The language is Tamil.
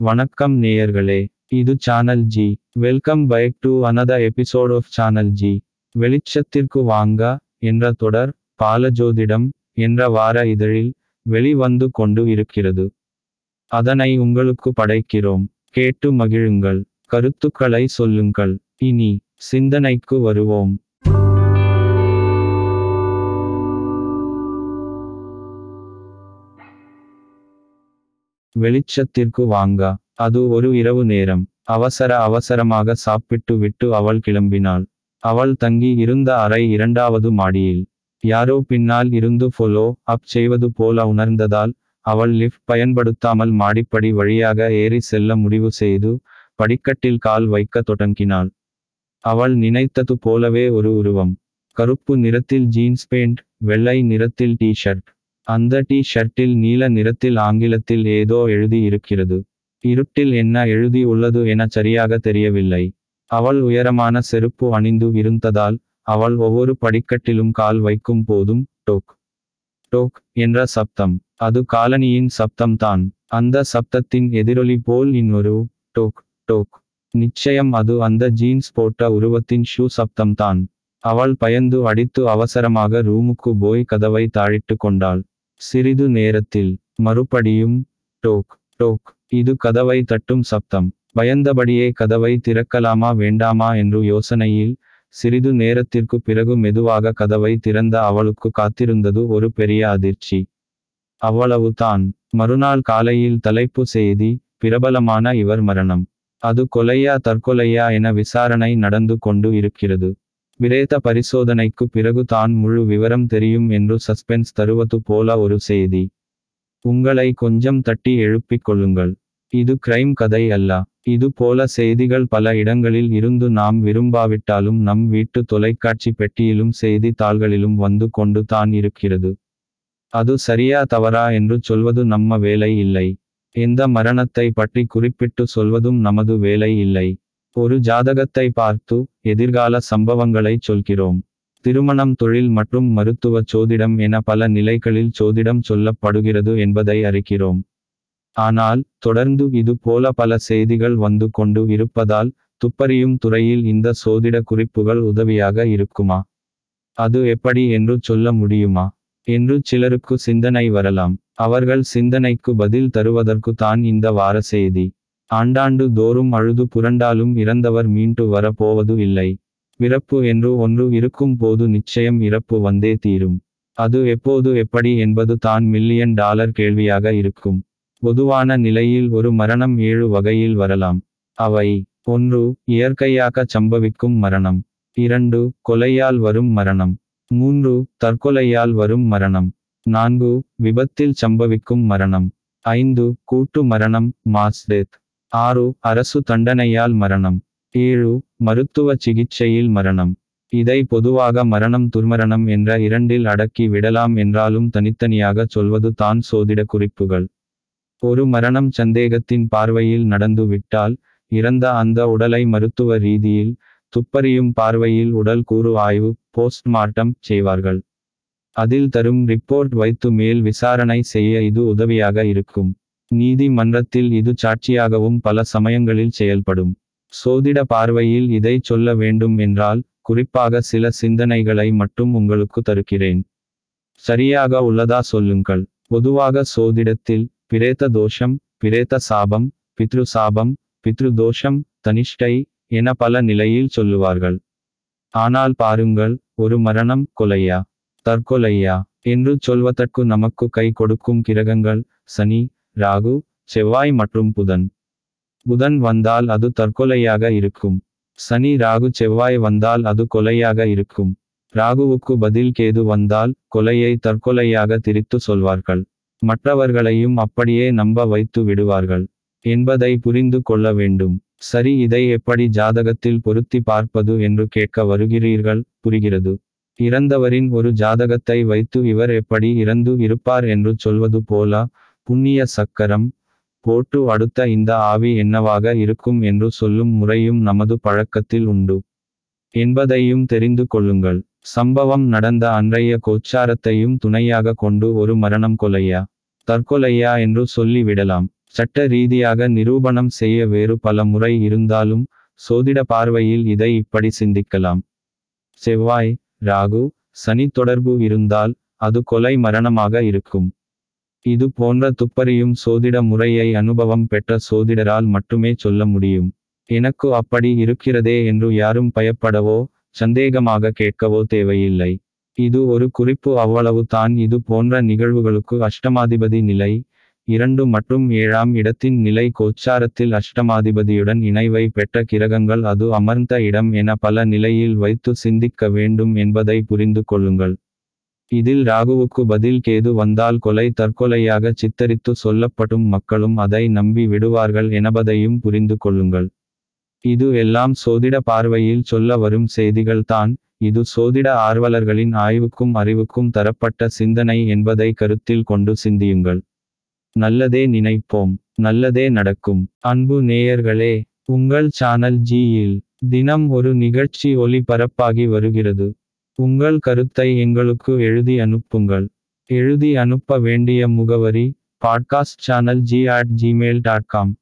வணக்கம் நேயர்களே இது channel G welcome back to another episode of channel G வெளிச்சத்திற்கு வாங்க என்ற தொடர் பாலஜோதிடம் என்ற வார இதழில் வெளிவந்து கொண்டு இருக்கிறது. அதனை உங்களுக்கு படைக்கிறோம். கேட்டு மகிழுங்கள். கருத்துக்களை சொல்லுங்கள். இனி சிந்தனைக்கு வருவோம். வெளிச்சத்திற்கு வாங்க. அது ஒரு இரவு நேரம். அவசர அவசரமாக சாப்பிட்டு விட்டு அவள் கிளம்பினாள். அவள் தங்கி இருந்த அறை இரண்டாவது மாடியில். யாரோ பின்னால் இருந்து ஃபாலோ அப் செய்வது போல உணர்ந்ததால் அவள் லிஃப்ட் பயன்படுத்தாமல் மாடிப்படி வழியாக ஏறி செல்ல முடிவு செய்து படிக்கட்டில் கால் வைக்க தொடங்கினாள். அவள் நினைத்தது போலவே ஒரு உருவம். கருப்பு நிறத்தில் ஜீன்ஸ் பேண்ட் வெள்ளை நிறத்தில் டி ஷர்ட் அந்த டி ஷர்ட்டில் நீல நிறத்தில் ஆங்கிலத்தில் ஏதோ எழுதி இருக்கிறது இருட்டில் என்ன எழுதி உள்ளது என சரியாக தெரியவில்லை. அவள் உயரமான செருப்பு அணிந்து இருந்ததால் அவள் ஒவ்வொரு படிக்கட்டிலும் கால் வைக்கும் போதும் டோக் டோக் என்ற சப்தம். அது காலனியின் சப்தம்தான். அந்த சப்தத்தின் எதிரொலி போல் இன்னொரு டோக் டோக். நிச்சயம் அது அந்த ஜீன்ஸ் போட்ட உருவத்தின் ஷூ சப்தம்தான். அவள் பயந்து அடித்து அவசரமாக ரூமுக்கு போய் கதவை தாழிட்டு கொண்டாள். சிறிது நேரத்தில் மறுபடியும் டோக் டோக் இது கதவை தட்டும் சப்தம். பயந்தபடியே கதவை திறக்கலாமா வேண்டாமா? என்று யோசனையில் சிறிது நேரத்திற்கு பிறகு மெதுவாக கதவை திறந்த அவளுக்கு காத்திருந்தது ஒரு பெரிய அதிர்ச்சி. அவ்வளவுதான். மறுநாள் காலையில் தலைப்பு செய்தி பிரபலமான இவர் மரணம். அது கொலையா தற்கொலையா என விசாரணை நடந்து கொண்டு இருக்கிறது. பிரேத பரிசோதனைக்கு பிறகு தான் முழு விவரம் தெரியும் என்று சஸ்பென்ஸ் தருவது போல ஒரு செய்தி. உங்களை கொஞ்சம் தட்டி எழுப்பிக் கொள்ளுங்கள். இது கிரைம் கதை அல்ல. இது போல செய்திகள் பல இடங்களில் இருந்து நாம் விரும்பாவிட்டாலும் நம் வீட்டு தொலைக்காட்சி பெட்டியிலும் செய்தி தாள்களிலும் வந்து கொண்டு தான் இருக்கிறது. அது சரியா தவறா என்று சொல்வது நம்ம வேலை இல்லை. எந்த மரணத்தை பற்றி குறிப்பிட்டு சொல்வதும் நமது வேலை இல்லை. ஒரு ஜாதகத்தை பார்த்து எதிர்கால சம்பவங்களை சொல்கிறோம். திருமணம் தொழில் மற்றும் மருத்துவ சோதிடம் என பல நிலைகளில் சோதிடம் சொல்லப்படுகிறது என்பதை அறிக்கிறோம் ஆனால் தொடர்ந்து இது போல பல செய்திகள் வந்து கொண்டு இருப்பதால் துப்பறியும் துறையில் இந்த சோதிட குறிப்புகள் உதவியாக இருக்குமா? அது எப்படி என்று சொல்ல முடியுமா? என்று சிலருக்கு சிந்தனை வரலாம். அவர்கள் சிந்தனைக்கு பதில் தருவதற்கு தான் இந்த வார செய்தி. ஆண்டாண்டு தோறும் அழுது புரண்டாலும் இறந்தவர் மீண்டு வரப்போவது இல்லை. பிறப்பு என்று ஒன்று இருக்கும் போது நிச்சயம் இறப்பு வந்தே தீரும். அது எப்போது எப்படி என்பது தான் மில்லியன் டாலர் கேள்வியாக இருக்கும். பொதுவான நிலையில் ஒரு மரணம் ஏழு வகையில் வரலாம். அவை ஒன்று இயற்கையாக சம்பவிக்கும் மரணம். இரண்டு கொலையால் வரும் மரணம். மூன்று தற்கொலையால் வரும் மரணம். நான்கு விபத்தில் சம்பவிக்கும் மரணம். ஐந்து கூட்டு மரணம் மாஸ் டெத் ஆறு அரசு தண்டனையால் மரணம். ஏழு மருத்துவ சிகிச்சையில் மரணம். இதை பொதுவாக மரணம் துர்மரணம் என்ற இரண்டில் அடக்கி விடலாம் என்றாலும் தனித்தனியாக சொல்வது தான் சோதிட குறிப்புகள். ஒரு மரணம் சந்தேகத்தின் பார்வையில் நடந்து விட்டால் இறந்த அந்த உடலை மருத்துவ ரீதியில் துப்பறியும் பார்வையில் உடல் கூறு ஆய்வு போஸ்ட்மார்ட்டம் செய்வார்கள். அதில் தரும் ரிப்போர்ட் வைத்து மேல் விசாரணை செய்ய இது உதவியாக இருக்கும். நீதிமன்றத்தில் இது சாட்சியாகவும் பல சமயங்களில் செயல்படும். சோதிட பார்வையில் இதை சொல்ல வேண்டும் என்றால் குறிப்பாக சில சிந்தனைகளை மட்டும் உங்களுக்கு தருக்கிறேன் சரியாக உள்ளதா சொல்லுங்கள். பொதுவாக சோதிடத்தில் பிரேத தோஷம் பிரேத சாபம் பித்ரு சாபம் பித்ரு தோஷம் தனிஷ்டை என பல நிலையில் சொல்லுவார்கள். ஆனால் பாருங்கள் ஒரு மரணம் கொலையா? தற்கொலையா? என்று சொல்வதற்கு நமக்கு கை கொடுக்கும் கிரகங்கள் சனி ராகு செவ்வாய் மற்றும் புதன். புதன் வந்தால் அது தற்கொலையாக இருக்கும். சனி ராகு செவ்வாய் வந்தால் அது கொலையாக இருக்கும். ராகுவுக்கு பதில் கேது வந்தால் கொலையை தற்கொலையாக திரித்து சொல்வார்கள். மற்றவர்களையும் அப்படியே நம்ப வைத்து விடுவார்கள். என்பதை புரிந்து கொள்ள வேண்டும். சரி இதை எப்படி ஜாதகத்தில் பொருத்தி பார்ப்பது என்று கேட்க வருகிறீர்கள்? புரிகிறது. இறந்தவரின் ஒரு ஜாதகத்தை வைத்து இவர் எப்படி இறந்து இருப்பார் என்று சொல்வது போல? புண்ணிய சக்கரம் போட்டு அடுத்த இந்த ஆவி என்னவாக இருக்கும் என்று சொல்லும் முறையும் நமது பழக்கத்தில் உண்டு. என்பதையும் தெரிந்து கொள்ளுங்கள். சம்பவம் நடந்த அன்றைய கோச்சாரத்தையும் துணையாக கொண்டு ஒரு மரணம் கொலையா? தற்கொலையா என்று சொல்லிவிடலாம் சட்ட ரீதியாக நிரூபணம் செய்ய வேறு பல முறை இருந்தாலும் சோதிட பார்வையில் இதை இப்படி சிந்திக்கலாம். செவ்வாய் ராகு சனி தொடர்பு இருந்தால் அது கொலை மரணமாக இருக்கும். இது போன்ற துப்பறியும் சோதிட முறையை அனுபவம் பெற்ற சோதிடரால் மட்டுமே சொல்ல முடியும். எனக்கு அப்படி இருக்கிறதே என்று யாரும் பயப்படவோ சந்தேகமாக கேட்கவோ தேவையில்லை. இது ஒரு குறிப்பு அவ்வளவு தான். இது போன்ற நிகழ்வுகளுக்கு அஷ்டமாதிபதி நிலை இரண்டு மற்றும் ஏழாம் இடத்தின் நிலை கோச்சாரத்தில் அஷ்டமாதிபதியுடன் இணைவை பெற்ற கிரகங்கள் அது அமர்ந்த இடம் என பல நிலையில் வைத்து சிந்திக்க வேண்டும் என்பதை புரிந்து கொள்ளுங்கள். இதில் ராகுவுக்கு பதில் கேது வந்தால் கொலை தற்கொலையாக சித்தரித்து சொல்லப்படும் மக்களும் அதை நம்பி விடுவார்கள் எனபதையும் புரிந்து கொள்ளுங்கள். இது எல்லாம் சோதிட பார்வையில் சொல்ல வரும் செய்திகள் தான். இது சோதிட ஆர்வலர்களின் ஆய்வுக்கும் அறிவுக்கும் தரப்பட்ட சிந்தனை என்பதை கருத்தில் கொண்டு சிந்தியுங்கள். நல்லதே நினைப்போம். நல்லதே நடக்கும். அன்பு நேயர்களே உங்கள் சேனல் ஜியில் தினம் ஒரு நிகழ்ச்சி ஒளிபரப்பாகி வருகிறது. உங்கள் கருத்தை எங்களுக்கு எழுதி அனுப்புங்கள். எழுதி அனுப்ப வேண்டிய முகவரி podcast channel G at Gmail dot com